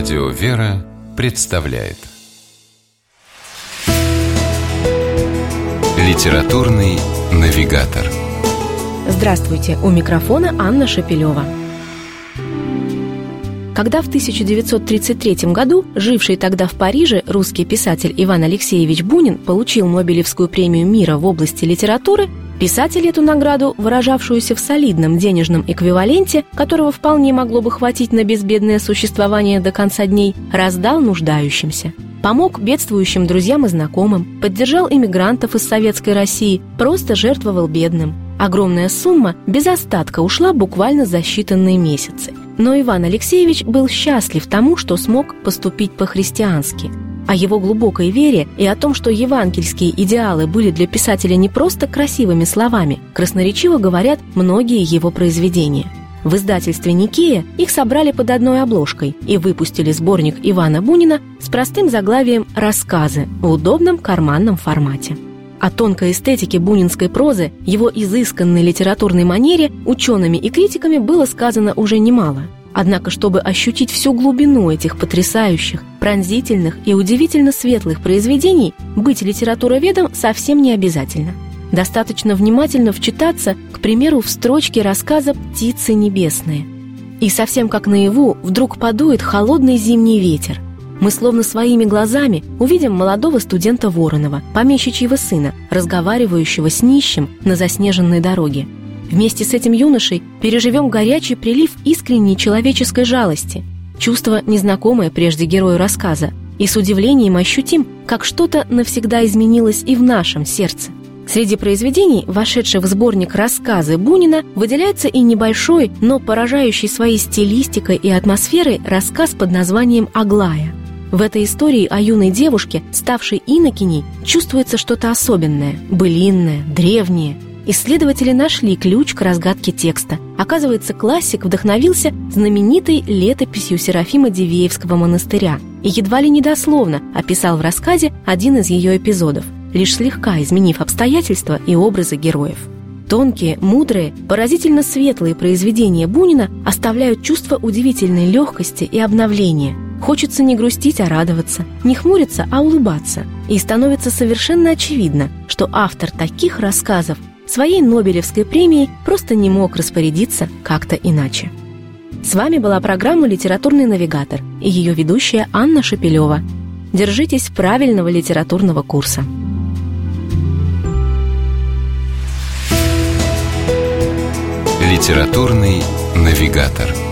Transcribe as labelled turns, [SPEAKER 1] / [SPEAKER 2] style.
[SPEAKER 1] Радио «Вера» представляет Литературный навигатор
[SPEAKER 2] Здравствуйте! У микрофона Анна Шапилева. Когда в 1933 году живший тогда в Париже русский писатель Иван Алексеевич Бунин получил Нобелевскую премию мира в области литературы, Писатель эту награду, выражавшуюся в солидном денежном эквиваленте, которого вполне могло бы хватить на безбедное существование до конца дней, раздал нуждающимся. Помог бедствующим друзьям и знакомым, поддержал иммигрантов из Советской России, просто жертвовал бедным. Огромная сумма без остатка ушла буквально за считанные месяцы. Но Иван Алексеевич был счастлив тому, что смог поступить по-христиански – о его глубокой вере и о том, что евангельские идеалы были для писателя не просто красивыми словами, красноречиво говорят многие его произведения. В издательстве «Никея» их собрали под одной обложкой и выпустили сборник Ивана Бунина с простым заглавием «Рассказы» в удобном карманном формате. О тонкой эстетике бунинской прозы, его изысканной литературной манере учеными и критиками было сказано уже немало – Однако, чтобы ощутить всю глубину этих потрясающих, пронзительных и удивительно светлых произведений, быть литературоведом совсем не обязательно. Достаточно внимательно вчитаться, к примеру, в строчки рассказа «Птицы небесные». И совсем как наяву вдруг подует холодный зимний ветер. Мы словно своими глазами увидим молодого студента Воронова, помещичьего сына, разговаривающего с нищим на заснеженной дороге – Вместе с этим юношей переживем горячий прилив искренней человеческой жалости, чувство, незнакомое прежде герою рассказа, и с удивлением ощутим, как что-то навсегда изменилось и в нашем сердце. Среди произведений, вошедших в сборник рассказы Бунина, выделяется и небольшой, но поражающий своей стилистикой и атмосферой рассказ под названием «Аглая». В этой истории о юной девушке, ставшей инокиней, чувствуется что-то особенное, былинное, древнее – Исследователи нашли ключ к разгадке текста. Оказывается, классик вдохновился знаменитой летописью Серафима Дивеевского монастыря и едва ли недословно описал в рассказе один из ее эпизодов, лишь слегка изменив обстоятельства и образы героев. Тонкие, мудрые, поразительно светлые произведения Бунина оставляют чувство удивительной легкости и обновления. Хочется не грустить, а радоваться, не хмуриться, а улыбаться. И становится совершенно очевидно, что автор таких рассказов своей Нобелевской премией просто не мог распорядиться как-то иначе. С вами была программа «Литературный навигатор» и ее ведущая Анна Шапилева. Держитесь правильного литературного курса.
[SPEAKER 1] «Литературный навигатор»